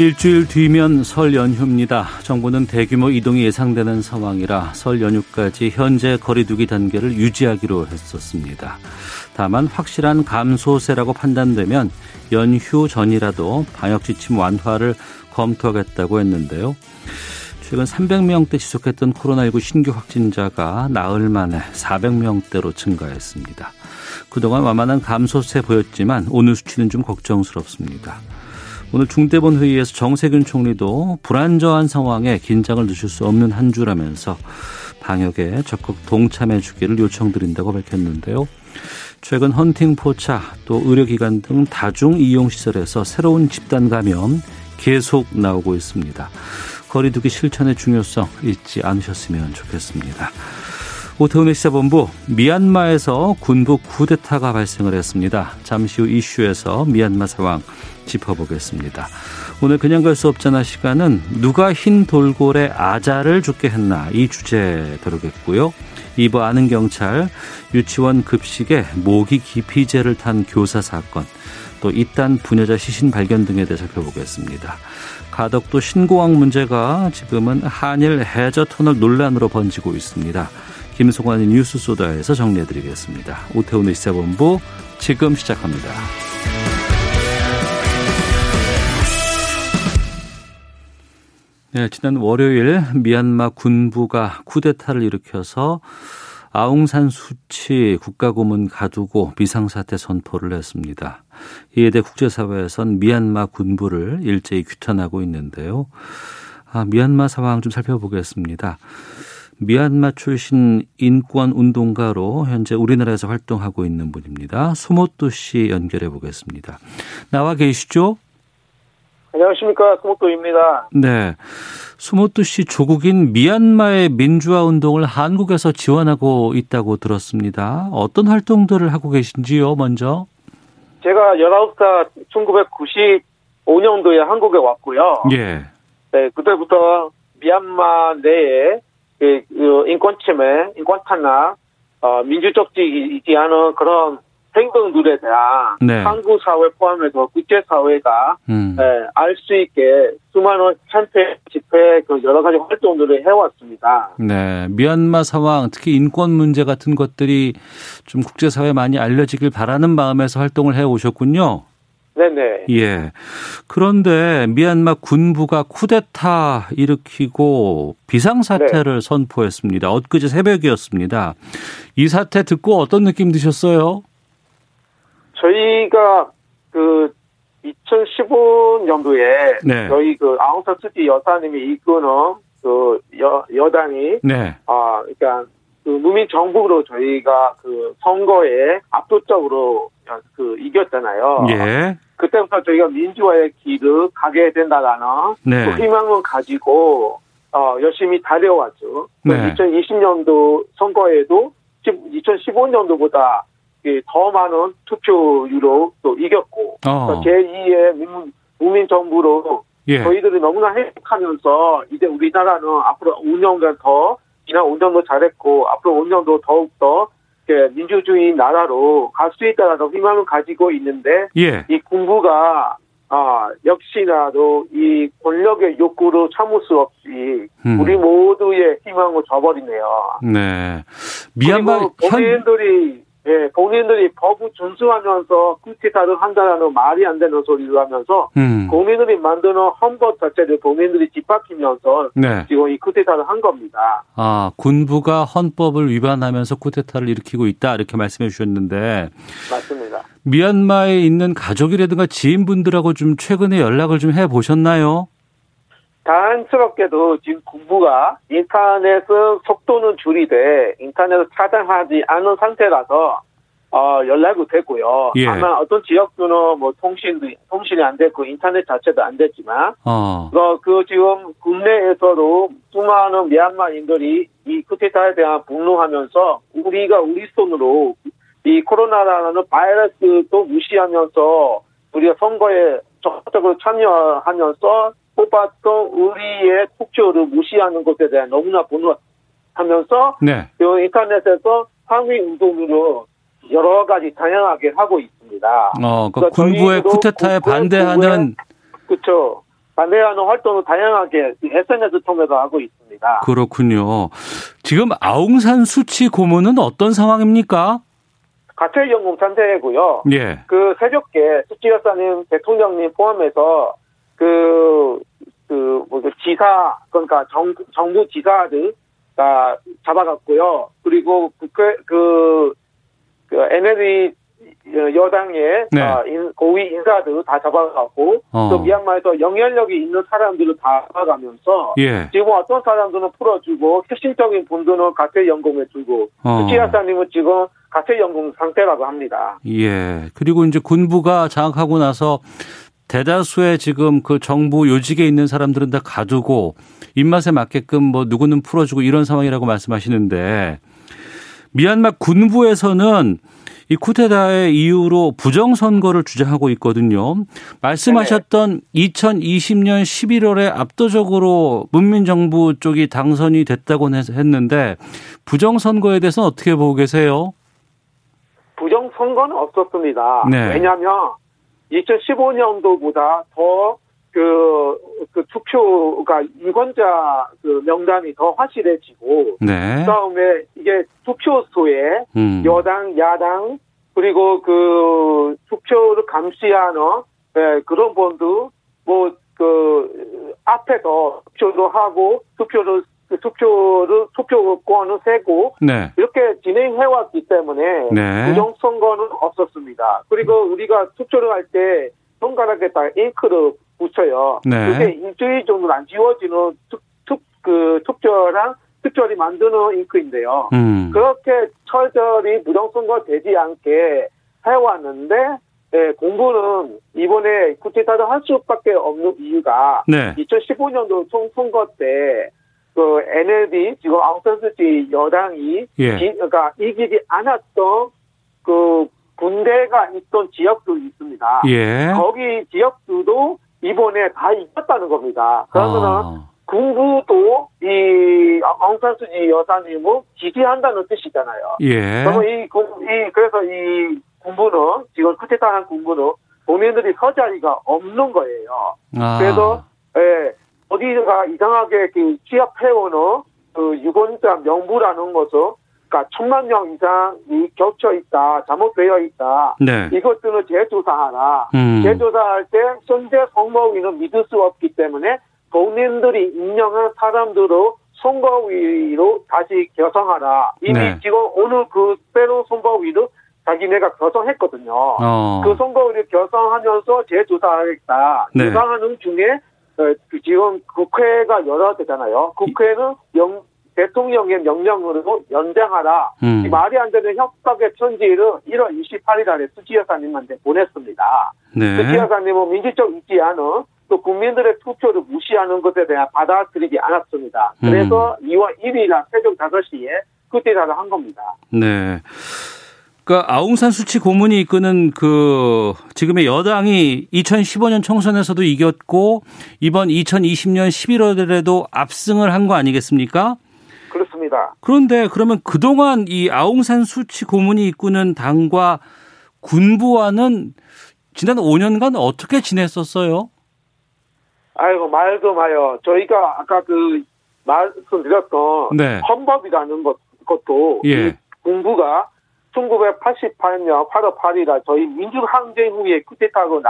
일주일 뒤면 설 연휴입니다. 정부는 대규모 이동이 예상되는 상황이라 설 연휴까지 현재 거리두기 단계를 유지하기로 했었습니다. 다만 확실한 감소세라고 판단되면 연휴 전이라도 방역 지침 완화를 검토하겠다고 했는데요. 최근 300명대 지속했던 코로나19 신규 확진자가 나흘 만에 400명대로 증가했습니다. 그동안 완만한 감소세 보였지만 오늘 수치는 좀 걱정스럽습니다. 오늘 중대본 회의에서 정세균 총리도 불안정한 상황에 긴장을 늦출 수 없는 한 주라면서 방역에 적극 동참해 주기를 요청드린다고 밝혔는데요. 최근 헌팅 포차 또 의료기관 등 다중 이용 시설에서 새로운 집단 감염 계속 나오고 있습니다. 거리두기 실천의 중요성 잊지 않으셨으면 좋겠습니다. 오태훈의 시사본부 미얀마에서 군부 쿠데타가 발생을 했습니다. 잠시 후 이슈에서 미얀마 상황 짚어보겠습니다. 오늘 그냥 갈 수 없잖아 시간은 누가 흰 돌고래 아자를 죽게 했나 이 주제 다루겠고요. 이부 아는 경찰 유치원 급식에 모기 기피제를 탄 교사 사건 또 이딴 부녀자 시신 발견 등에 대해 살펴보겠습니다. 가덕도 신고항 문제가 지금은 한일 해저 터널 논란으로 번지고 있습니다. 김송환의 뉴스 소다에서 정리해드리겠습니다. 오태훈의 시사본부 지금 시작합니다. 네, 지난 월요일 미얀마 군부가 쿠데타를 일으켜서 아웅산 수치 국가고문 가두고 비상사태 선포를 했습니다. 이에 대해 국제사회에선 미얀마 군부를 일제히 규탄하고 있는데요. 아, 미얀마 상황 좀 살펴보겠습니다. 미얀마 출신 인권 운동가로 현재 우리나라에서 활동하고 있는 분입니다. 수모토 씨 연결해 보겠습니다. 나와 계시죠? 안녕하십니까 수모토입니다. 네, 수모토 씨 조국인 미얀마의 민주화 운동을 한국에서 지원하고 있다고 들었습니다. 어떤 활동들을 하고 계신지요? 먼저. 제가 19살 1995년도에 한국에 왔고요. 예. 네, 그때부터 미얀마 내에 그, 그 인권 침해, 인권 탄압, 어, 민주적이지 않은 그런 행동들에 대한 네. 한국 사회 포함해서 국제 사회가 음. 네, 알수 있게 수많은 캠페인, 집회, 그 여러 가지 활동들을 해왔습니다. 네, 미얀마 상황, 특히 인권 문제 같은 것들이 좀 국제 사회에 많이 알려지길 바라는 마음에서 활동을 해 오셨군요. 네네. 예. 그런데 미얀마 군부가 쿠데타 일으키고 비상사태를 선포했습니다. 엊그제 새벽이었습니다. 이 사태 듣고 어떤 느낌 드셨어요? 저희가 그 2015년도에 네. 저희 그 아웅산 수치 여사님이 이끄는 그 여, 여당이 네. 아 그러니까 그 무민 정부로 저희가 그 선거에 압도적으로 그 이겼잖아요. 예. 그때부터 저희가 민주화의 길을 가게 된다라는 네. 그 희망을 가지고 어 열심히 달려왔죠. 네. 2020년도 선거에도 2015년도보다 더 많은 투표율로 또 이겼고 어. 제2의 민, 국민 정부로 예. 저희들이 너무나 행복하면서 이제 우리나라는 앞으로 5년간 더 지난 5년도 잘했고 앞으로 5년도 더욱더 민주주의 나라로 갈 수 있다라는 희망을 가지고 있는데 예. 이 군부가 아 역시나도 이 권력의 욕구를 참을 수 없이 음. 우리 모두의 희망을 저버리네요. 네. 미얀마 현 본인들이 예, 본인들이 법을 준수하면서 쿠데타를 한다라는 말이 안 되는 소리를 하면서 음. 국민들이 만드는 헌법 자체를 국민들이 뒷바뀌면서 네. 지금 이 쿠데타를 한 겁니다. 아, 군부가 헌법을 위반하면서 쿠데타를 일으키고 있다 이렇게 말씀해 주셨는데 맞습니다. 미얀마에 있는 가족이라든가 지인분들하고 좀 최근에 연락을 좀 해 보셨나요? 다행스럽게도 지금 군부가 인터넷 속도는 줄이되 인터넷을 차단하지 않은 상태라서 어, 연락이 됐고요. 예. 아마 어떤 지역들은 뭐 통신도 통신이 안 됐고 인터넷 자체도 안 됐지만 어. 그, 그 지금 국내에서도 수많은 미얀마인들이 이 쿠데타에 대한 분노하면서 우리가 우리 손으로 이 코로나라는 바이러스도 무시하면서 우리가 선거에 적극적으로 참여하면서 뽑았던 우리의 투표를 무시하는 것에 대한 너무나 분노하면서 네. 그 인터넷에서 항의 운동으로 여러 가지 다양하게 하고 있습니다. 어, 그 그러니까 군부의 쿠데타에 반대하는 그렇죠. 반대하는 활동을 다양하게 SNS 통해서 하고 있습니다. 그렇군요. 지금 아웅산 수치 고문은 어떤 상황입니까? 가철연금 상태고요. 예. 그 새벽에 수치 여사님 대통령님 포함해서 그, 그, 뭐, 그 지사, 그러니까 정, 정부 지사들 다 잡아갔고요. 그리고 국회, 그, 그 NLD 여당의 네. 아, 인- 고위 인사들 다 잡아가고 어. 또 미얀마에서 영향력이 있는 사람들을 다 잡아가면서 예. 지금 어떤 사람들은 풀어주고 핵심적인 분들은 가택연금에 주고 어. 수치 여사님은 지금 가택연금 상태라고 합니다. 예. 그리고 이제 군부가 장악하고 나서 대다수의 지금 그 정부 요직에 있는 사람들은 다 가두고 입맛에 맞게끔 뭐 누구는 풀어주고 이런 상황이라고 말씀하시는데 미얀마 군부에서는 이 쿠데타의 이유로 부정선거를 주장하고 있거든요. 말씀하셨던 2020년 11월에 압도적으로 문민정부 쪽이 당선이 됐다고 했는데 부정선거에 대해서는 어떻게 보고 계세요? 부정 선거는 없었습니다. 네. 왜냐하면 2015년도보다 더 그, 그 투표가 유권자 그 명단이 더 확실해지고 네. 그 다음에 이게 투표소에 음. 여당, 야당 그리고 그 투표를 감시하는 예, 그런 분도 뭐 그 앞에서 투표도 하고 투표를 그 투표를 투표권을 세고 네. 이렇게 진행해 왔기 때문에 네. 부정 선거는 없었습니다. 그리고 우리가 투표를 할 때 손가락에다 잉크를 붙여요. 네. 그게 일주일 정도 안 지워지는 투, 투, 그 투표랑 투표를 만드는 잉크인데요. 음. 그렇게 철저히 부정 선거 되지 않게 해왔는데 예, 군부는 이번에 쿠데타를 할 수밖에 없는 이유가 네. 2015년도 총 선거 때 그 NLD 지금 아웅산수치 여당이 예. 지- 그러니까 이기지 않았던 그 군대가 있던 지역도 있습니다. 예. 거기 지역들도 이번에 다 이겼다는 겁니다. 그러면은 아. 군부도 이 아웅산수치 여사님을 지지한다는 뜻이잖아요. 예. 그러면 이, 군- 이 그래서 이 군부는 지금 쿠데타한 군부는 본인들이 서 자리가 없는 거예요. 아. 그래서 예, 어디가 이상하게 그 취업해오는 그 유권자 명부라는 것은 그러니까 천만 명 이상이 겹쳐 있다, 잘못되어 있다. 네. 이것들은 재조사하라. 음. 재조사할 때 현재 선거위는 믿을 수 없기 때문에 본인들이 임명한 사람들을 선거위로 다시 결성하라. 이미 네. 지금 오늘 그 새로운 선거위를 자기네가 결성했거든요. 어. 그 선거를 결성하면서 재조사하겠다. 네. 조사하는 중에 지금 국회가 열어야 되잖아요. 국회는 영- 대통령의 명령으로 연장하라. 음. 이 말이 안 되는 협박의 편지를 1월 28일 날에 수지 여사님한테 보냈습니다. 네. 수지 여사님은 민주적 있지 않은 또 국민들의 투표를 무시하는 것에 대한 받아들이지 않았습니다. 음. 그래서 2월 1일 날 새벽 5시에 그때라도 한 겁니다. 네. 그러니까 아웅산 수치 고문이 이끄는 그 지금의 여당이 2015년 총선에서도 이겼고 이번 2020년 11월에도 압승을 한 거 아니겠습니까? 그렇습니다. 그런데 그러면 그동안 이 아웅산 수치 고문이 이끄는 당과 군부와는 지난 5년간 어떻게 지냈었어요? 아이고 말도 마요. 저희가 아까 그 말씀드렸던 네. 헌법이라는 것, 것도 예. 이 공부가 1988년 8월 8일에 저희 민주항쟁 후에 쿠데타고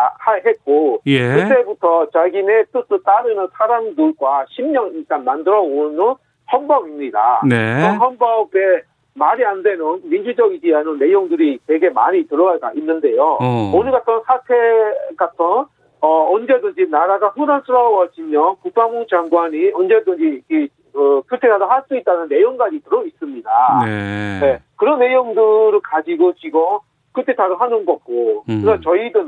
했고 예. 그때부터 자기네 뜻을 따르는 사람들과 10년 이상 만들어 오는 헌법입니다. 네. 그 헌법에 말이 안 되는 민주적이지 않은 내용들이 되게 많이 들어가 있는데요. 어. 오늘 같은 사태 같은 어, 언제든지 나라가 혼란스러워지면 국방부 장관이 언제든지 이 어, kü테라도 할수 있다는 내용까지 들어 있습니다. 네. 네, 그런 내용들을 가지고 지금 kü테타를 하는 거고, 음. 그래서 저희들은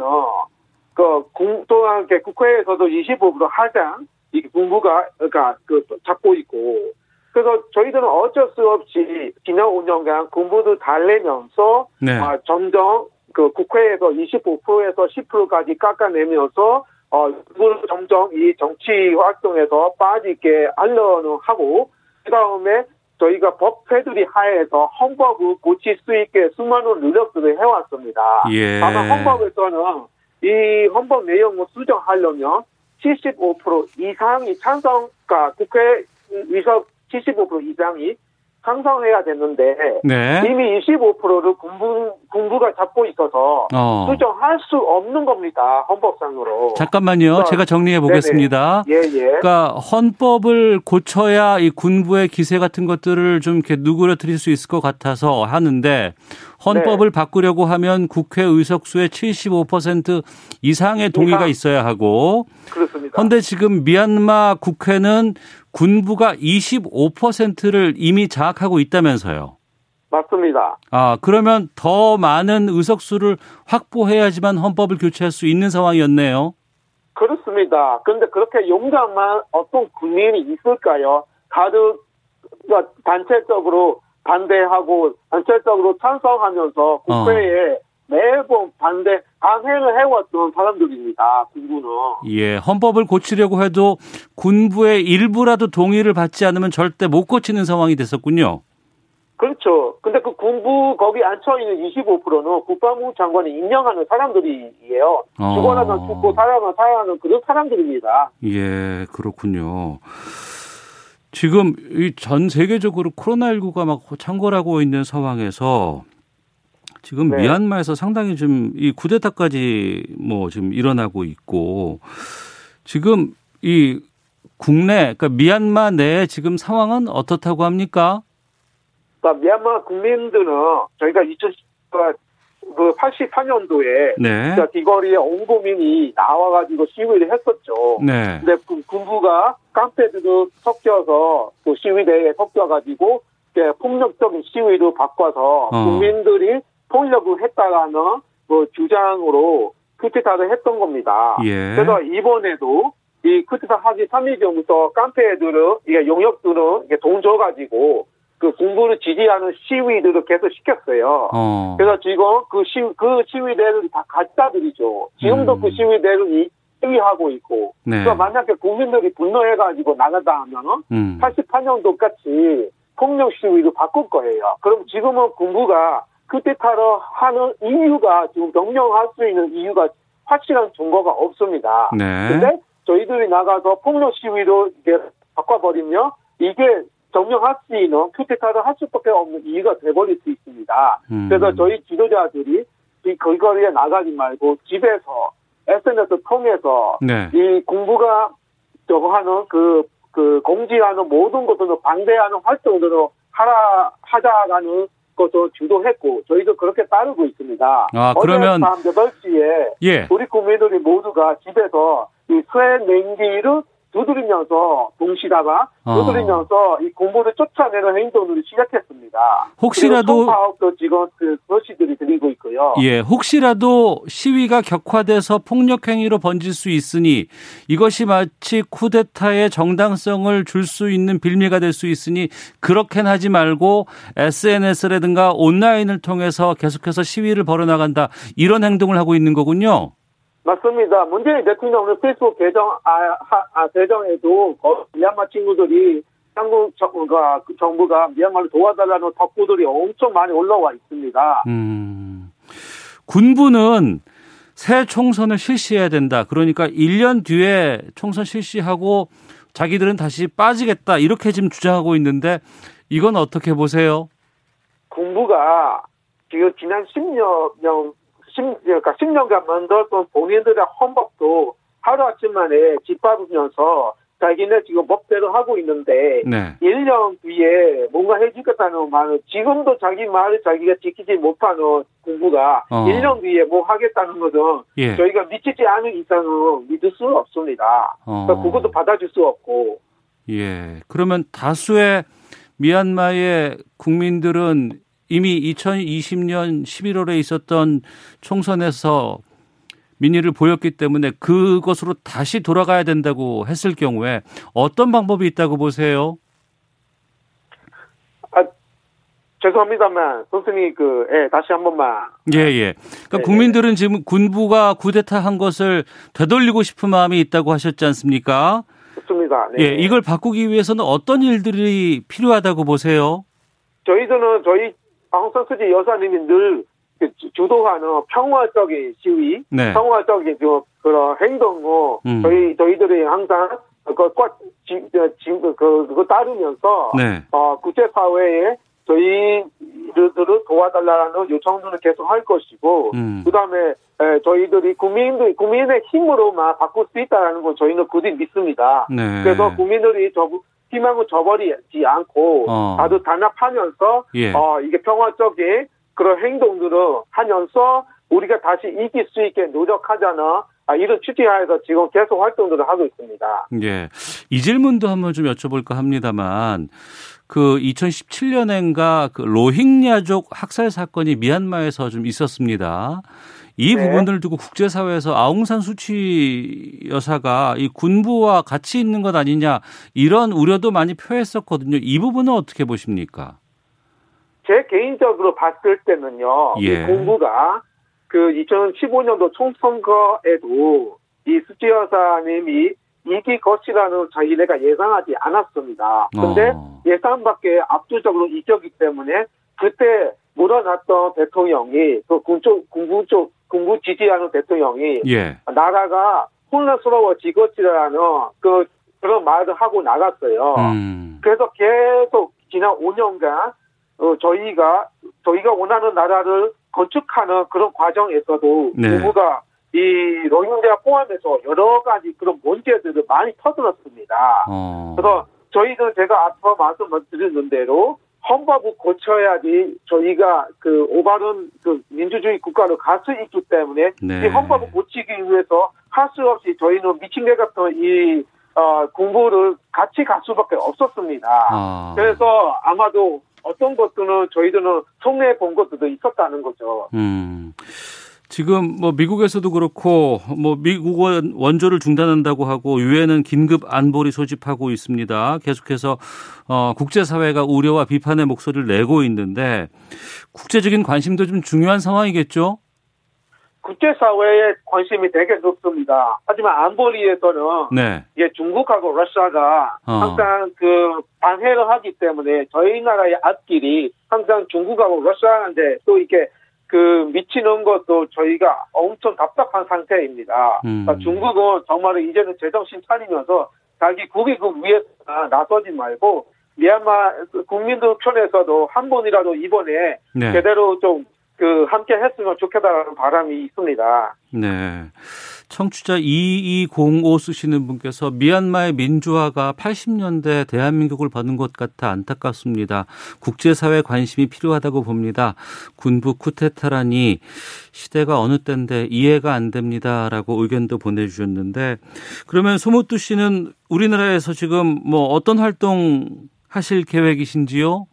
그 공동한 게 국회에서도 25% 하장 이 공부가 그러니까 그 잡고 있고, 그래서 저희들은 어쩔 수 없이 지난 5년간 공부도 달래면서 네. 아, 점점 그 국회에서 25%에서 10%까지 깎아내면서 어, 점점 이 정치 활동에서 빠지게 하려는 하고, 그 다음에 저희가 법 테두리 하에서 헌법을 고칠 수 있게 수많은 노력들을 해왔습니다. 예. 다만 헌법에서는 이 헌법 내용을 수정하려면 75% 이상이 찬성, 그러니까 국회 의석 75% 이상이 상성해야 되는데 네. 이미 25%를 군부 군부가 잡고 있어서 어. 수정할 수 없는 겁니다 헌법상으로. 잠깐만요. 그러니까 제가 정리해 보겠습니다. 예 예. 그러니까 헌법을 고쳐야 이 군부의 기세 같은 것들을 좀 이렇게 누그러뜨릴 수 있을 것 같아서 하는데 헌법을 네. 바꾸려고 하면 국회 의석수의 75% 이상의 동의가 이상. 있어야 하고 그렇습니다. 그런데 지금 미얀마 국회는 군부가 25%를 이미 장악하고 있다면서요. 맞습니다. 아, 그러면 더 많은 의석수를 확보해야지만 헌법을 교체할 수 있는 상황이었네요. 그렇습니다. 그런데 그렇게 용감한 어떤 국민이 있을까요? 다들 그러니까 단체적으로 반대하고 단체적으로 찬성하면서 국회에 매번 반대 강행을 해왔던 사람들입니다. 군부는. 예, 헌법을 고치려고 해도 군부의 일부라도 동의를 받지 않으면 절대 못 고치는 상황이 됐었군요. 그렇죠. 근데 그 군부 거기 앉혀 있는 25%는 국방부 장관이 임명하는 사람들이에요. 어. 죽어나면 죽고 살아나면 살아나는 그런 사람들입니다. 예, 그렇군요. 지금 이 전 세계적으로 코로나19가 막 창궐하고 있는 상황에서 지금 네. 미얀마에서 상당히 좀이 쿠데타까지 뭐 지금 일어나고 있고 지금 이 국내 그러니까 미얀마 내에 지금 상황은 어떻다고 합니까? 그러니까 미얀마 국민들은 저희가 2010, 그 84년도에 네. 진짜 귀거리에 온 국민이 나와가지고 시위를 했었죠. 네. 근데 군- 군부가 깡패들도 섞여서 또 시위대에 섞여가지고 폭력적인 시위로 바꿔서 어. 국민들이 폭력을 했다라는 그 주장으로 쿠데타를 했던 겁니다. 예. 그래서 이번에도 이 쿠데타 하기 3일 전부터 깡패들은 이게 용역들은 이게 돈 줘가지고 그 군부를 지지하는 시위들을 계속 시켰어요. 어. 그래서 지금 그 시, 그 시위대를 다 가짜들이죠. 지금도 음. 그 시위대를 시위하고 있고. 네. 그러니까 만약에 국민들이 분노해가지고 나가다 하면은 음. 88년도 같이 폭력 시위로 바꿀 거예요. 그럼 지금은 군부가 쿠데타를 하는 이유가 지금 명령할 수 있는 이유가 확실한 증거가 없습니다. 네. 근데 저희들이 나가서 폭력 시위로 이게 바꿔버리면 이게 점령할 수 있는 쿠데타를 할 수밖에 없는 이유가 돼버릴 수 있습니다. 음. 그래서 저희 지도자들이 이 거리거리에 나가지 말고 집에서 SNS 통해서 네. 이 공부가 저거 하는 그, 그 공지하는 모든 것들을 반대하는 활동들을 하라, 하자라는 것을 주도했고 저희도 그렇게 따르고 있습니다. 아, 그러면- 밤 8시에 예. 우리 국민들이 모두가 집에서 이 쇠 냉기를 두드리면서 동시다가 어. 두드리면서 이 공부를 쫓아내는 행동을 시작했습니다. 혹시라도- 파업도 지금 그 소식들이 들리고 있고요. 예, 혹시라도 시위가 격화돼서 폭력 행위로 번질 수 있으니 이것이 마치 쿠데타의 정당성을 줄 수 있는 빌미가 될 수 있으니 그렇게는 하지 말고 SNS라든가 온라인을 통해서 계속해서 시위를 벌여나간다 이런 행동을 하고 있는 거군요. 맞습니다. 문재인 대통령은 페이스북 계정, 아, 하, 아, 계정에도 거- 미얀마 친구들이 한국 정부가, 그 정부가 미얀마를 도와달라는 덕구들이 엄청 많이 올라와 있습니다. 음. 군부는 새 총선을 실시해야 된다. 그러니까 1년 뒤에 총선 실시하고 자기들은 다시 빠지겠다. 이렇게 지금 주장하고 있는데 이건 어떻게 보세요? 군부가 지금 지난 10년, 년, 10, 그러니까 10년간 만들었던 본인들의 헌법도 하루아침 만에 짓밟으면서 자기네 지금 법대로 하고 있는데 네. 1년 뒤에 뭔가 해주겠다는 말을 지금도 자기 말을 자기가 지키지 못하는 군부가 어. 1년 뒤에 뭐 하겠다는 것은 예. 저희가 미치지 않은 이상은 믿을 수 없습니다. 어. 그러니까 그것도 받아줄 수 없고 예. 그러면 다수의 미얀마의 국민들은 이미 2020년 11월에 있었던 총선에서 민의를 보였기 때문에 그것으로 다시 돌아가야 된다고 했을 경우에 어떤 방법이 있다고 보세요? 죄송합니다만 선생님 그 예, 다시 한 번만 예, 예. 그러니까 네, 국민들은 지금 군부가 쿠데타 한 것을 되돌리고 싶은 마음이 있다고 하셨지 않습니까? 좋습니다. 네. 예, 이걸 바꾸기 위해서는 어떤 일들이 필요하다고 보세요? 저희들은 저희 방송수지 여사님이 늘그 주도하는 평화적인 시위, 네. 평화적인 그 그런 행동을 음. 저희 저희들이 항상 그꽉 그, 그거 따르면서 네. 어, 국제 사회에 저희들을 도와달라는 요청들을 계속 할 것이고, 음. 그 다음에 저희들이 국민들, 국민의 힘으로만 바꿀 수 있다는 건 저희는 굳이 믿습니다. 네. 그래서 국민들이 저, 희망을 저버리지 않고, 어. 다들 단합하면서, 예. 어, 이게 평화적인 그런 행동들을 하면서 우리가 다시 이길 수 있게 노력하자는 아, 이런 취지하에서 지금 계속 활동들을 하고 있습니다. 예. 이 질문도 한번 좀 여쭤볼까 합니다만 그 2017년엔가 그 로힝야족 학살 사건이 미얀마에서 좀 있었습니다. 이 네. 부분을 두고 국제사회에서 아웅산 수치 여사가 이 군부와 같이 있는 것 아니냐 이런 우려도 많이 표했었거든요. 이 부분은 어떻게 보십니까? 제 개인적으로 봤을 때는요, 예. 이 공부가 그 2015년도 총선거에도 이 수지 여사님이 이길 것이라는 자기네가 예상하지 않았습니다. 근데 어. 예상 밖에 압도적으로 이겼기 때문에 그때 물어났던 대통령이 그 군쪽, 군부 쪽, 군부 지지하는 대통령이 예. 나라가 혼란스러워지겠지라는 그, 그런 말을 하고 나갔어요. 음. 그래서 계속 지난 5년간 어, 저희가 저희가 원하는 나라를 건축하는 그런 과정에서도 네. 정부가 이 로힝자 포함해서 여러 가지 그런 문제들을 많이 터뜨렸습니다. 어. 그래서 저희는 제가 앞서 말씀드린 대로 헌법을 고쳐야지 저희가 그 오바른 그 민주주의 국가로 갈 수 있기 때문에 네. 이 헌법을 고치기 위해서 할 수 없이 저희는 미친 개 같은 이 어, 공부를 같이 갈 수밖에 없었습니다. 아. 그래서 아마도 어떤 것들은 저희들은 손해 본 것들도 있었다는 거죠. 음. 지금 뭐 미국에서도 그렇고 뭐 미국은 원조를 중단한다고 하고 유엔은 긴급 안보리 소집하고 있습니다. 계속해서 어 국제 사회가 우려와 비판의 목소리를 내고 있는데 국제적인 관심도 좀 중요한 상황이겠죠? 국제 사회에 관심이 되게 높습니다. 하지만 안보리에서는 네. 이게 중국하고 러시아가 어. 항상 그 방해를 하기 때문에 저희 나라의 앞길이 항상 중국하고 러시아한테 또 이렇게 그 미치는 것도 저희가 엄청 답답한 상태입니다. 음. 그러니까 중국은 정말 이제는 제정신 차리면서 자기 국익을 위해서 나서지 말고 미얀마 국민들 편에서도 한 번이라도 이번에 네. 제대로 좀 그 함께 했으면 좋겠다라는 바람이 있습니다. 네. 청취자 2205 쓰시는 분께서 미얀마의 민주화가 80년대 대한민국을 받은 것 같아 안타깝습니다. 국제사회 관심이 필요하다고 봅니다. 군부 쿠데타라니 시대가 어느 때인데 이해가 안 됩니다라고 의견도 보내주셨는데 그러면 소모뚜 씨는 우리나라에서 지금 뭐 어떤 활동 하실 계획이신지요?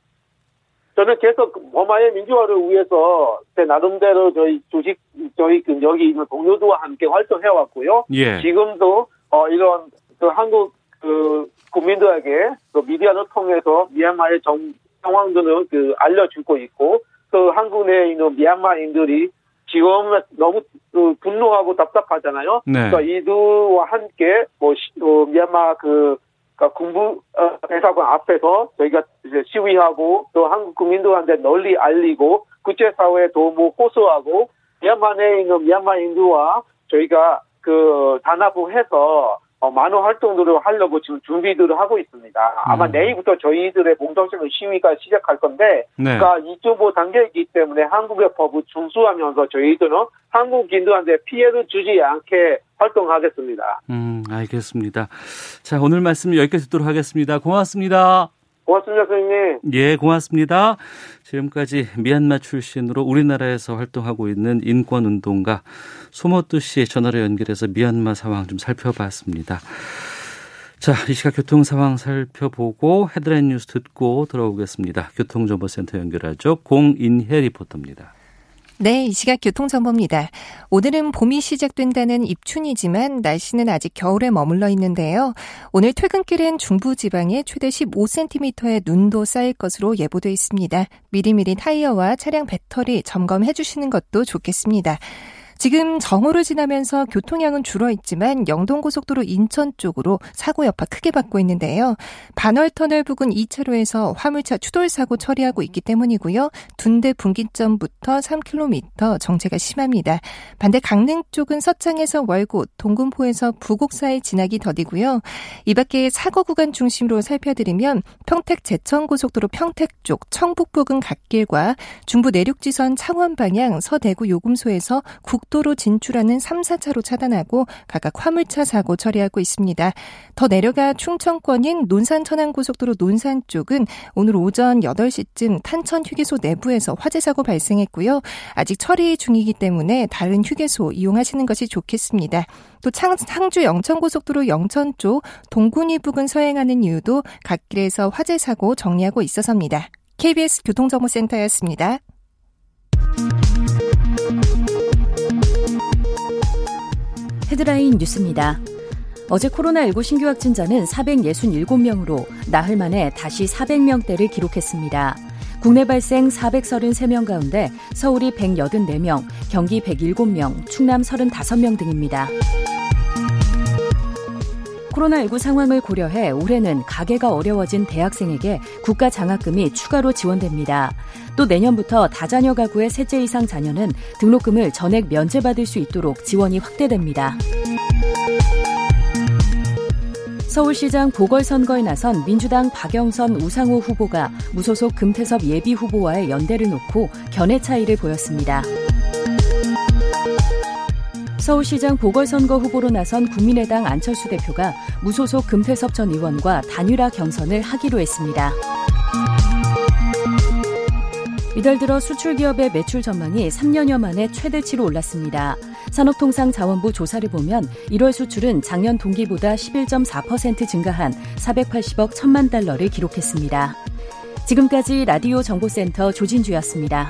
저는 계속 버마의 민주화를 위해서 제 나름대로 저희 조직 저희 그 여기 있는 동료들과 함께 활동해 왔고요. 예. 지금도 어 이런 그 한국 그 국민들에게 그 미디어를 통해서 미얀마의 정 상황들을 그 알려주고 있고 또 한국 내에 있는 미얀마인들이 지금 너무 그 분노하고 답답하잖아요. 네. 그러니까 이들과 함께 뭐 시- 어, 미얀마 그 그러니까 군부 어, 대사관 앞에서 저희가 이제 시위하고 또 한국 국민들한테 널리 알리고 국제사회에 도움을 호소하고 미얀마 내에 있는 미얀마인들과 저희가 그 단합을 해서 어, 많은 활동들을 하려고 지금 준비들을 하고 있습니다. 아마 음. 내일부터 저희들의 공동적인 시위가 시작할 건데 네. 그러니까 2.5 단계이기 때문에 한국의 법을 준수하면서 저희들은 한국인들한테 피해를 주지 않게 활동하겠습니다. 음, 알겠습니다. 자, 오늘 말씀 여기까지 듣도록 하겠습니다. 고맙습니다. 고맙습니다, 선생님. 예, 고맙습니다. 지금까지 미얀마 출신으로 우리나라에서 활동하고 있는 인권운동가 소모뚜 씨 전화로 연결해서 미얀마 상황 좀 살펴봤습니다. 자, 이 시각 교통 상황 살펴보고 헤드라인 뉴스 듣고 들어오겠습니다. 교통정보센터 연결하죠. 공인혜 리포터입니다. 네, 이 시각 교통정보입니다. 오늘은 봄이 시작된다는 입춘이지만 날씨는 아직 겨울에 머물러 있는데요. 오늘 퇴근길은 중부지방에 최대 15cm의 눈도 쌓일 것으로 예보돼 있습니다. 미리미리 타이어와 차량 배터리 점검해 주시는 것도 좋겠습니다. 지금 정오를 지나면서 교통량은 줄어 있지만 영동고속도로 인천 쪽으로 사고 여파 크게 받고 있는데요. 반월터널 부근 2차로에서 화물차 추돌 사고 처리하고 있기 때문이고요. 둔대 분기점부터 3km 정체가 심합니다. 반대 강릉 쪽은 서창에서 월곶, 동군포에서 부곡 사이 지나기 더디고요. 이 밖에 사고 구간 중심으로 살펴드리면 평택 제천고속도로 평택 쪽 청북 부근 갓길과 중부 내륙지선 창원 방향 서대구 요금소에서 국 국도로 진출하는 3, 4차로 차단하고 각각 화물차 사고 처리하고 있습니다. 더 내려가 충청권인 논산 천안 고속도로 논산 쪽은 오늘 오전 8시쯤 탄천 휴게소 내부에서 화재 사고 발생했고요. 아직 처리 중이기 때문에 다른 휴게소 이용하시는 것이 좋겠습니다. 또 상주 영천 고속도로 영천 쪽 동군이 부근 서행하는 이유도 갓길에서 화재 사고 정리하고 있어서입니다. KBS 교통정보센터였습니다. 헤드라인 뉴스입니다. 어제 코로나19 신규 확진자는 467명으로 나흘 만에 다시 400명대를 기록했습니다. 국내 발생 433명 가운데 서울이 184명, 경기 107명, 충남 35명 등입니다. 코로나19 상황을 고려해 올해는 가계가 어려워진 대학생에게 국가 장학금이 추가로 지원됩니다. 또 내년부터 다자녀 가구의 셋째 이상 자녀는 등록금을 전액 면제받을 수 있도록 지원이 확대됩니다. 서울시장 보궐선거에 나선 민주당 박영선 우상호 후보가 무소속 금태섭 예비 후보와의 연대를 놓고 견해 차이를 보였습니다. 서울시장 보궐선거 후보로 나선 국민의당 안철수 대표가 무소속 금태섭 전 의원과 단일화 경선을 하기로 했습니다. 이달 들어 수출 기업의 매출 전망이 3년여 만에 최대치로 올랐습니다. 산업통상자원부 조사를 보면 1월 수출은 작년 동기보다 11.4% 증가한 480억 1천만 달러를 기록했습니다. 지금까지 라디오 정보센터 조진주였습니다.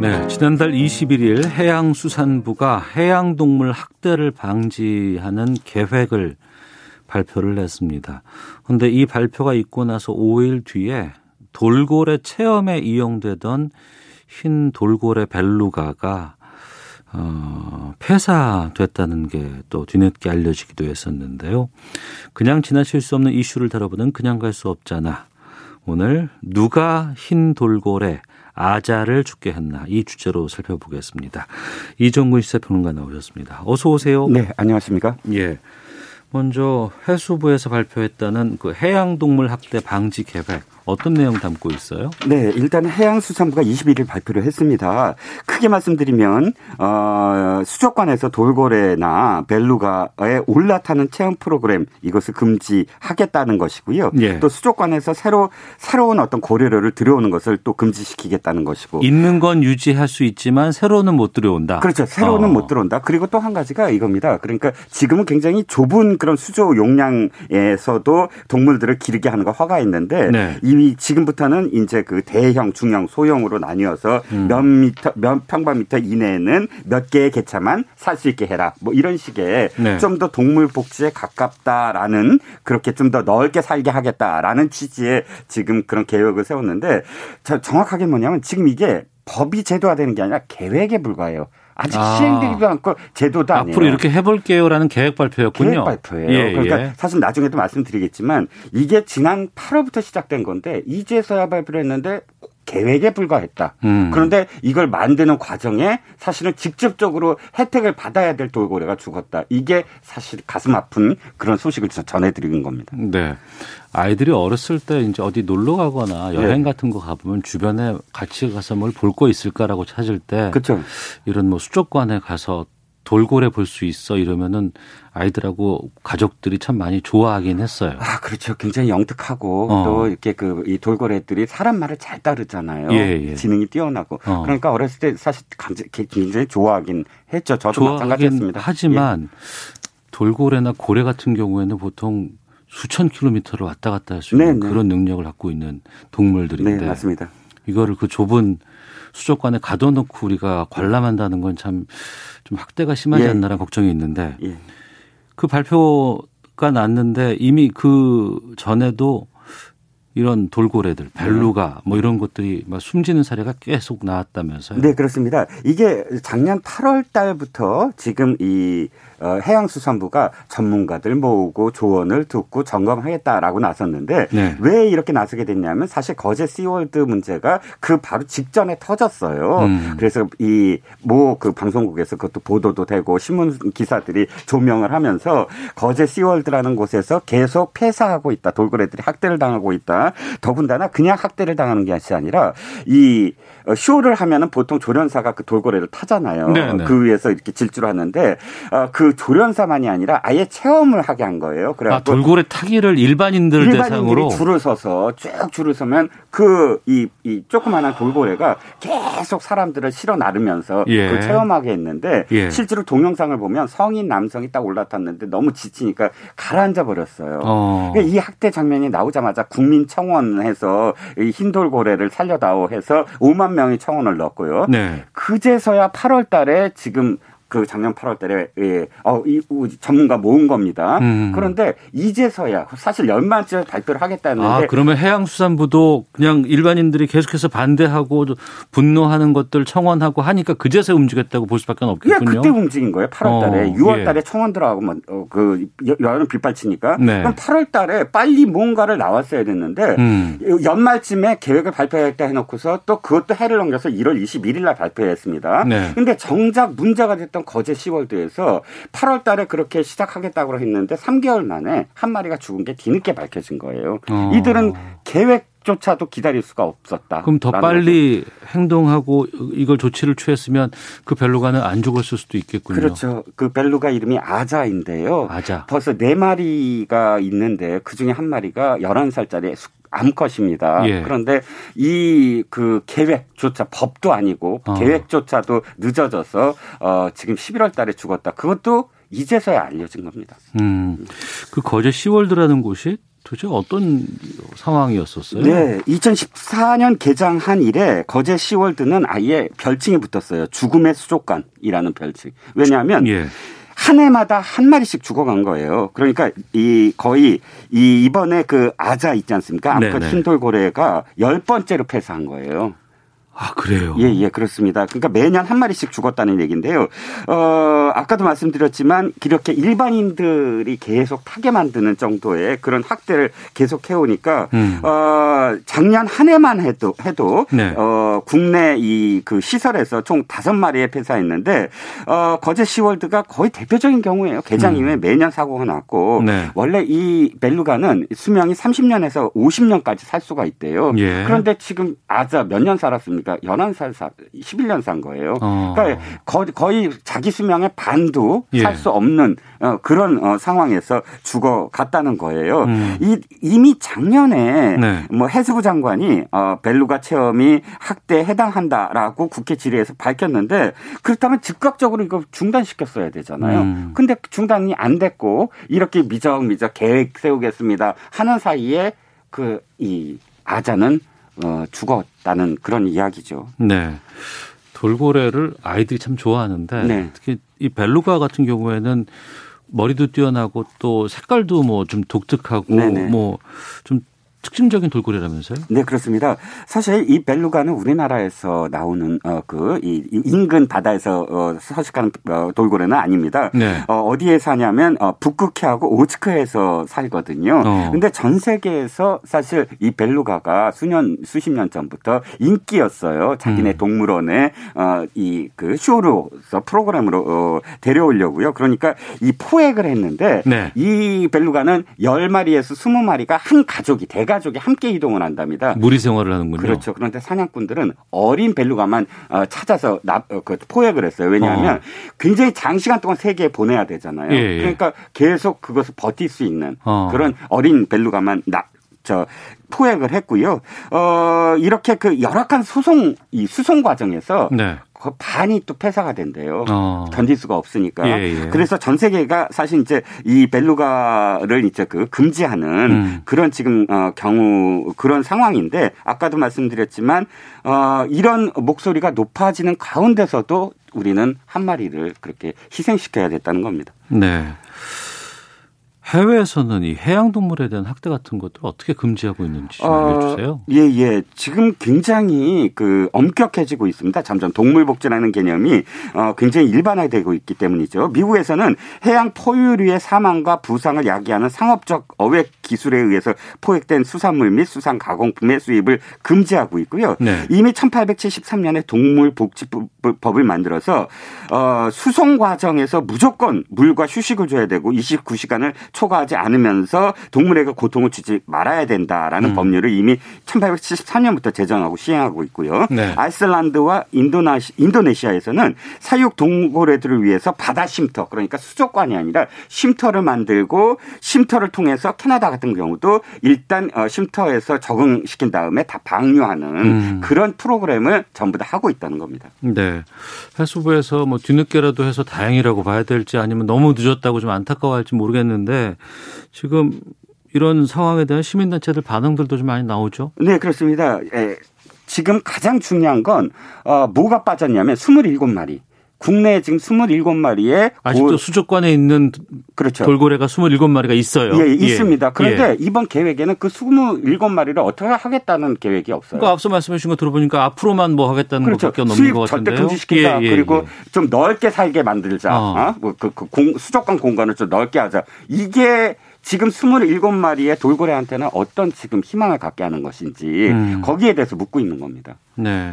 네, 지난달 21일 해양수산부가 해양동물 학대를 방지하는 계획을 발표를 했습니다. 그런데 이 발표가 있고 나서 5일 뒤에 돌고래 체험에 이용되던 흰 돌고래 벨루가가 어, 폐사됐다는 게 또 뒤늦게 알려지기도 했었는데요. 그냥 지나칠 수 없는 이슈를 다뤄보는 그냥 갈 수 없잖아. 오늘 누가 흰 돌고래 아자를 죽게 했나 이 주제로 살펴보겠습니다. 이정근 시사평론가 나오셨습니다. 어서 오세요. 네, 안녕하십니까? 예. 먼저 해수부에서 발표했다는 그 해양동물 학대 방지 계획 어떤 내용 담고 있어요? 네, 일단 해양수산부가 21일 발표를 했습니다. 크게 말씀드리면 어, 수족관에서 돌고래나 벨루가에 올라타는 체험 프로그램 이것을 금지하겠다는 것이고요. 예. 또 수족관에서 새로 새로운 어떤 고래를 들여오는 것을 또 금지시키겠다는 것이고 있는 건 유지할 수 있지만 새로는 못 들여온다. 그렇죠. 새로는 어. 못 들어온다. 그리고 또 한 가지가 이겁니다. 그러니까 지금은 굉장히 좁은 그런 수조 용량에서도 동물들을 기르게 하는 거 허가 있는데 네. 이 이미 지금부터는 이제 그 대형, 중형, 소형으로 나뉘어서 음. 몇 미터, 몇 평방미터 이내에는 몇 개의 개차만 살 수 있게 해라. 뭐 이런 식의 네. 좀더 동물 복지에 가깝다라는 그렇게 좀 더 넓게 살게 하겠다라는 취지의 지금 그런 계획을 세웠는데 정확하게 뭐냐면 지금 이게 법이 제도화되는 게 아니라 계획에 불과해요. 아직 아. 시행되지도 않고 제도도 아니에요. 앞으로 이렇게 해볼게요라는 계획 발표였군요. 계획 발표예요. 예, 그러니까 예. 사실 나중에도 말씀드리겠지만 이게 지난 8월부터 시작된 건데 이제서야 발표를 했는데 계획에 불과했다. 음. 그런데 이걸 만드는 과정에 사실은 직접적으로 혜택을 받아야 될 돌고래가 죽었다. 이게 사실 가슴 아픈 그런 소식을 전해드리는 겁니다. 네. 아이들이 어렸을 때 이제 어디 놀러 가거나 여행 네. 같은 거 가보면 주변에 같이 가서 뭘 볼 거 있을까라고 찾을 때 그렇죠. 이런 뭐 수족관에 가서 돌고래 볼 수 있어 이러면은 아이들하고 가족들이 참 많이 좋아하긴 했어요. 아 그렇죠. 굉장히 영특하고 어. 또 이렇게 그 이 돌고래들이 사람 말을 잘 따르잖아요. 예, 예. 지능이 뛰어나고 어. 그러니까 어렸을 때 사실 굉장히 좋아하긴 했죠. 저도 마찬가지였습니다. 하지만 예. 돌고래나 고래 같은 경우에는 보통 수천 킬로미터를 왔다 갔다 할 수 있는 네네. 그런 능력을 갖고 있는 동물들인데 네, 맞습니다. 이거를 그 좁은 수족관에 가둬놓고 우리가 관람한다는 건 참 좀 학대가 심하지 예. 않나라는 걱정이 있는데 예. 그 발표가 났는데 이미 그 전에도 이런 돌고래들, 벨루가 뭐 이런 것들이 막 숨지는 사례가 계속 나왔다면서요? 네, 그렇습니다. 이게 작년 8월 달부터 지금 이 어, 해양수산부가 전문가들 모으고 조언을 듣고 점검하겠다라고 나섰는데 네. 왜 이렇게 나서게 됐냐면 사실 거제 시월드 문제가 그 바로 직전에 터졌어요. 음. 그래서 이 모 그 방송국에서 그것도 보도도 되고 신문 기사들이 조명을 하면서 거제 시월드라는 곳에서 계속 폐사하고 있다. 돌고래들이 학대를 당하고 있다. 더군다나 그냥 학대를 당하는 게 아니라 이 어, 쇼를 하면은 보통 조련사가 그 돌고래를 타잖아요. 네네. 네. 그 위에서 이렇게 질주를 하는데 어, 그 조련사만이 아니라 아예 체험을 하게 한 거예요. 그래 아, 돌고래 타기를 일반인들 일반인들이 대상으로 줄을 서서 쭉 줄을 서면 그이 이 조그마한 돌고래가 계속 사람들을 실어 나르면서 예. 그 체험하게 했는데 예. 실제로 동영상을 보면 성인 남성이 딱 올라탔는데 너무 지치니까 가라앉아 버렸어요. 어. 그러니까 이 학대 장면이 나오자마자 국민청원해서 이 흰돌고래를 살려다오 해서 5만 명이 청원을 넣었고요. 네. 그제서야 8월 달에 지금 그 작년 8월 달에 예, 어, 이 전문가 모은 겁니다. 음. 그런데 이제서야 사실 연말쯤에 발표를 하겠다는데 아, 그러면 해양수산부도 그냥 일반인들이 계속해서 반대하고 분노하는 것들 청원하고 하니까 그제서야 움직였다고 볼 수밖에 없겠군요. 예, 그때 움직인 거예요. 8월 달에. 어, 6월 달에 예. 청원 들어가고 뭐, 어, 그 여름 빗발치니까 네. 그럼 8월 달에 빨리 뭔가를 나왔어야 됐는데 음. 연말쯤에 계획을 발표하겠다 해놓고서 또 그것도 해를 넘겨서 1월 21일 날 발표했습니다. 네. 근데 정작 문제가 됐던 했던 거제 시월드에서 8월 달에 그렇게 시작하겠다고 했는데 3개월 만에 한 마리가 죽은 게 뒤늦게 밝혀진 거예요. 어. 이들은 계획 조차도 기다릴 수가 없었다. 그럼 더 빨리 거죠. 행동하고 이걸 조치를 취했으면 그 벨루가는 안 죽었을 수도 있겠군요. 그렇죠. 그 벨루가 이름이 아자인데요. 아자. 벌써 네 마리가 있는데 그 중에 한 마리가 11살짜리 암컷입니다. 예. 그런데 이 그 계획조차 법도 아니고 어. 계획조차도 늦어져서 어 지금 11월 달에 죽었다. 그것도 이제서야 알려진 겁니다. 음. 그 거제 시월드라는 곳이 도대체 어떤 상황이었었어요? 네. 2014년 개장한 이래 거제 시월드는 아예 별칭이 붙었어요. 죽음의 수족관이라는 별칭. 왜냐하면 예. 한 해마다 한 마리씩 죽어간 거예요. 그러니까 이 거의 이 이번에 그 아자 있지 않습니까? 암컷 흰돌고래가 열 번째로 폐사한 거예요. 아, 그래요? 예, 예, 그렇습니다. 그러니까 매년 한 마리씩 죽었다는 얘기인데요. 어, 아까도 말씀드렸지만 이렇게 일반인들이 계속 타게 만드는 정도의 그런 학대를 계속 해오니까, 음. 어, 작년 한 해만 해도, 해도, 네. 어, 국내 이 그 시설에서 총 다섯 마리에 폐사했는데, 어, 거제 시월드가 거의 대표적인 경우예요. 개장 음. 이후에 매년 사고가 났고, 네. 원래 이 벨루가는 수명이 30년에서 50년까지 살 수가 있대요. 예. 그런데 지금 아자 몇 년 살았습니까? 그러니까 11살 사, 11년 산 거예요. 어. 그러니까 거의, 자기 수명의 반도 예. 살수 없는 어, 그런 어, 상황에서 죽어갔다는 거예요. 음. 이, 이미 작년에 네. 뭐 해수부 장관이 어, 벨루가 체험이 학대에 해당한다라고 국회 질의에서 밝혔는데 그렇다면 즉각적으로 이거 중단시켰어야 되잖아요. 음. 근데 중단이 안 됐고 이렇게 미적미적 계획 세우겠습니다 하는 사이에 그 이 아자는 어, 죽었다는 그런 이야기죠. 네. 돌고래를 아이들이 참 좋아하는데 네. 특히 이 벨루가 같은 경우에는 머리도 뛰어나고 또 색깔도 뭐 좀 독특하고 뭐 좀 특징적인 돌고래라면서요? 네, 그렇습니다. 사실 이 벨루가는 우리나라에서 나오는 어, 그이 인근 바다에서 어, 서식하는 어, 돌고래는 아닙니다. 네. 어, 어디에 사냐면 어, 북극해하고 오츠크에서 살거든요. 어. 근데 전 세계에서 사실 이 벨루가가 수년 수십 년 전부터 인기였어요. 자기네 음. 동물원에 어, 이 그 쇼로서 프로그램으로 어, 데려오려고요. 그러니까 이 포획을 했는데 네. 이 벨루가는 10마리에서 20마리가 한 가족이 대 가족이 함께 이동을 한답니다. 무리 생활을 하는군요. 그렇죠. 그런데 사냥꾼들은 어린 벨루가만 어, 찾아서 납, 어, 그 포획을 했어요. 왜냐하면 어. 굉장히 장시간 동안 세계에 보내야 되잖아요. 예, 예. 그러니까 계속 그것을 버틸 수 있는 어. 그런 어린 벨루가만 나, 저 포획을 했고요. 어 이렇게 그 열악한 소송 이 수송 과정에서 네. 그 반이 또 폐사가 된대요. 어. 견딜 수가 없으니까. 예, 예. 그래서 전 세계가 사실 이제 이 벨루가를 이제 그 금지하는 음. 그런 지금 어 경우 그런 상황인데 아까도 말씀드렸지만 어 이런 목소리가 높아지는 가운데서도 우리는 한 마리를 그렇게 희생시켜야 됐다는 겁니다. 네. 해외에서는 이 해양동물에 대한 학대 같은 것들 어떻게 금지하고 있는지 좀 어, 알려주세요. 예, 예. 지금 굉장히 그 엄격해지고 있습니다. 점점 동물복지라는 개념이 어, 굉장히 일반화되고 있기 때문이죠. 미국에서는 해양 포유류의 사망과 부상을 야기하는 상업적 어획 기술에 의해서 포획된 수산물 및 수산 가공품의 수입을 금지하고 있고요. 네. 이미 1873년에 동물복지법을 만들어서 어, 수송 과정에서 무조건 물과 휴식을 줘야 되고 29시간을 초과하지 않으면서 동물에게 고통을 주지 말아야 된다라는 음. 법률을 이미 1874년부터 제정하고 시행하고 있고요. 네. 아이슬란드와 인도나시, 인도네시아에서는 사육 동고래들을 위해서 바다 쉼터 그러니까 수족관이 아니라 쉼터를 만들고 쉼터를 통해서 캐나다 같은 경우도 일단 어, 쉼터에서 적응시킨 다음에 다 방류하는 음. 그런 프로그램을 전부 다 하고 있다는 겁니다. 네. 해수부에서 뭐 뒤늦게라도 해서 다행이라고 봐야 될지 아니면 너무 늦었다고 좀 안타까워할지 모르겠는데 지금 이런 상황에 대한 시민단체들 반응들도 좀 많이 나오죠? 네, 그렇습니다. 예. 지금 가장 중요한 건, 어, 뭐가 빠졌냐면 27마리. 국내에 지금 27마리의 아직도 고... 수족관에 있는 그렇죠. 돌고래가 27마리가 있어요. 예, 예, 있습니다. 그런데 예. 이번 계획에는 그 27마리를 어떻게 하겠다는 계획이 없어요. 그러니까 앞서 말씀해 주신 거 들어보니까 앞으로만 뭐 하겠다는 그렇죠. 것밖에 없는 것 같은데요. 절대 금지시킨다. 예, 예, 그리고 예. 좀 넓게 살게 만들자. 어. 어? 뭐 그, 그 공, 수족관 공간을 좀 넓게 하자. 이게 지금 27마리의 돌고래한테는 어떤 지금 희망을 갖게 하는 것인지 음. 거기에 대해서 묻고 있는 겁니다. 네.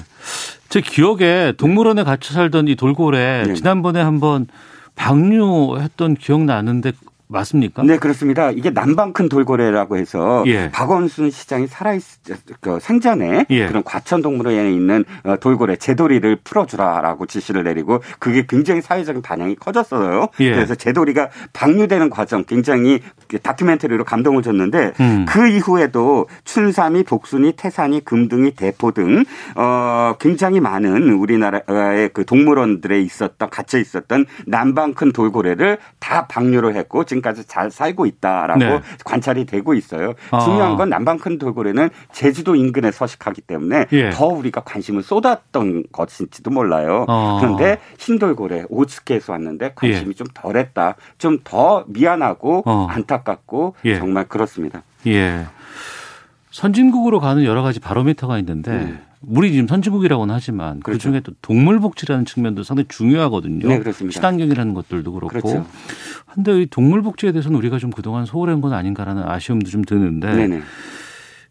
제 기억에 동물원에 같이 살던 이 돌고래 네. 지난번에 한번 방류했던 기억 나는데 맞습니까? 네, 그렇습니다. 이게 남방 큰 돌고래라고 해서 예. 박원순 시장이 살아있 그 생전에 예. 그런 과천 동물원에 있는 어, 돌고래 제돌이를 풀어주라라고 지시를 내리고 그게 굉장히 사회적인 반향이 커졌어요. 예. 그래서 제돌이가 방류되는 과정 굉장히 다큐멘터리로 감동을 줬는데 음. 그 이후에도 춘삼이, 복순이, 태산이, 금등이, 대포 등 어, 굉장히 많은 우리나라의 그 동물원들에 있었던 갇혀 있었던 남방 큰 돌고래를 다 방류를 했고 지금까지 잘 살고 있다라고 네. 관찰이 되고 있어요. 아. 중요한 건 남방 큰 돌고래는 제주도 인근에 서식하기 때문에 예. 더 우리가 관심을 쏟았던 것인지도 몰라요. 아. 그런데 흰 돌고래 오츠케에서 왔는데 관심이 예. 좀 덜했다. 좀 더 미안하고 어. 안타깝고 예. 정말 그렇습니다. 예. 선진국으로 가는 여러 가지 바로미터가 있는데 음. 우리 지금 선진국이라고는 하지만 그 그렇죠. 그중에 또 동물 복지라는 측면도 상당히 중요하거든요. 네, 그렇습니다. 친환경이라는 것들도 그렇고. 그렇죠. 근데 이 동물 복지에 대해서는 우리가 좀 그동안 소홀한 건 아닌가라는 아쉬움도 좀 드는데 네네.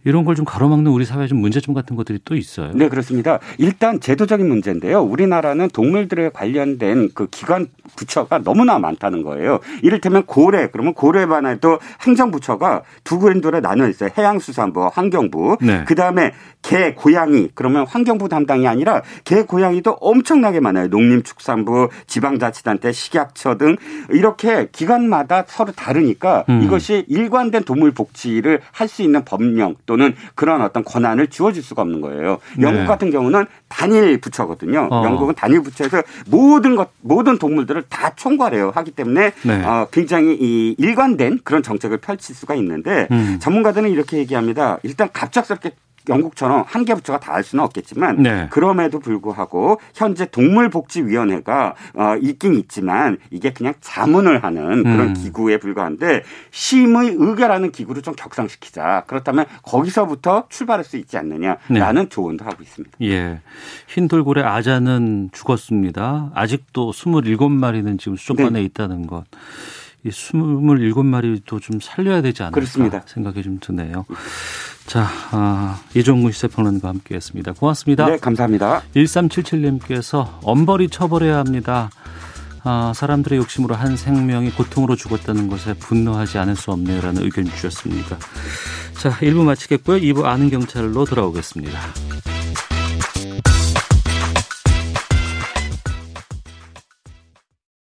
이런 걸 좀 가로막는 우리 사회의 좀 문제점 같은 것들이 또 있어요. 네, 그렇습니다. 일단 제도적인 문제인데요. 우리나라는 동물들에 관련된 그 기관 부처가 너무나 많다는 거예요. 이를테면 고래, 그러면 고래만 해도 행정부처가 두 그랜드로 나눠 있어요. 해양수산부, 환경부. 네. 그 다음에 개, 고양이, 그러면 환경부 담당이 아니라 개, 고양이도 엄청나게 많아요. 농림축산부, 지방자치단체, 식약처 등 이렇게 기관마다 서로 다르니까 음. 이것이 일관된 동물 복지를 할 수 있는 법령 또 또는 그런 어떤 권한을 주어질 수가 없는 거예요. 영국 네. 같은 경우는 단일 부처거든요. 어. 영국은 단일 부처에서 모든 것 모든 동물들을 다 총괄해요. 하기 때문에 네. 어, 굉장히 이 일관된 그런 정책을 펼칠 수가 있는데 음. 전문가들은 이렇게 얘기합니다. 일단 갑작스럽게 영국처럼 한 개 부처가 다 할 수는 없겠지만 네. 그럼에도 불구하고 현재 동물복지위원회가 어, 있긴 있지만 이게 그냥 자문을 하는 그런 음. 기구에 불과한데 심의 의결하는 기구를 좀 격상시키자. 그렇다면 거기서부터 출발할 수 있지 않느냐라는 네. 조언도 하고 있습니다. 예. 흰돌고래 아자는 죽었습니다. 아직도 27마리는 지금 수족관에 네. 있다는 것. 이 27마리도 좀 살려야 되지 않을까 그렇습니다. 생각이 좀 드네요. 자, 아, 이종근 시사평론가 함께했습니다. 고맙습니다. 네, 감사합니다. 1377님께서 엄벌이 처벌해야 합니다. 아, 사람들의 욕심으로 한 생명이 고통으로 죽었다는 것에 분노하지 않을 수 없네요라는 의견 주셨습니다. 자, 1부 마치겠고요. 2부 아는 경찰로 돌아오겠습니다.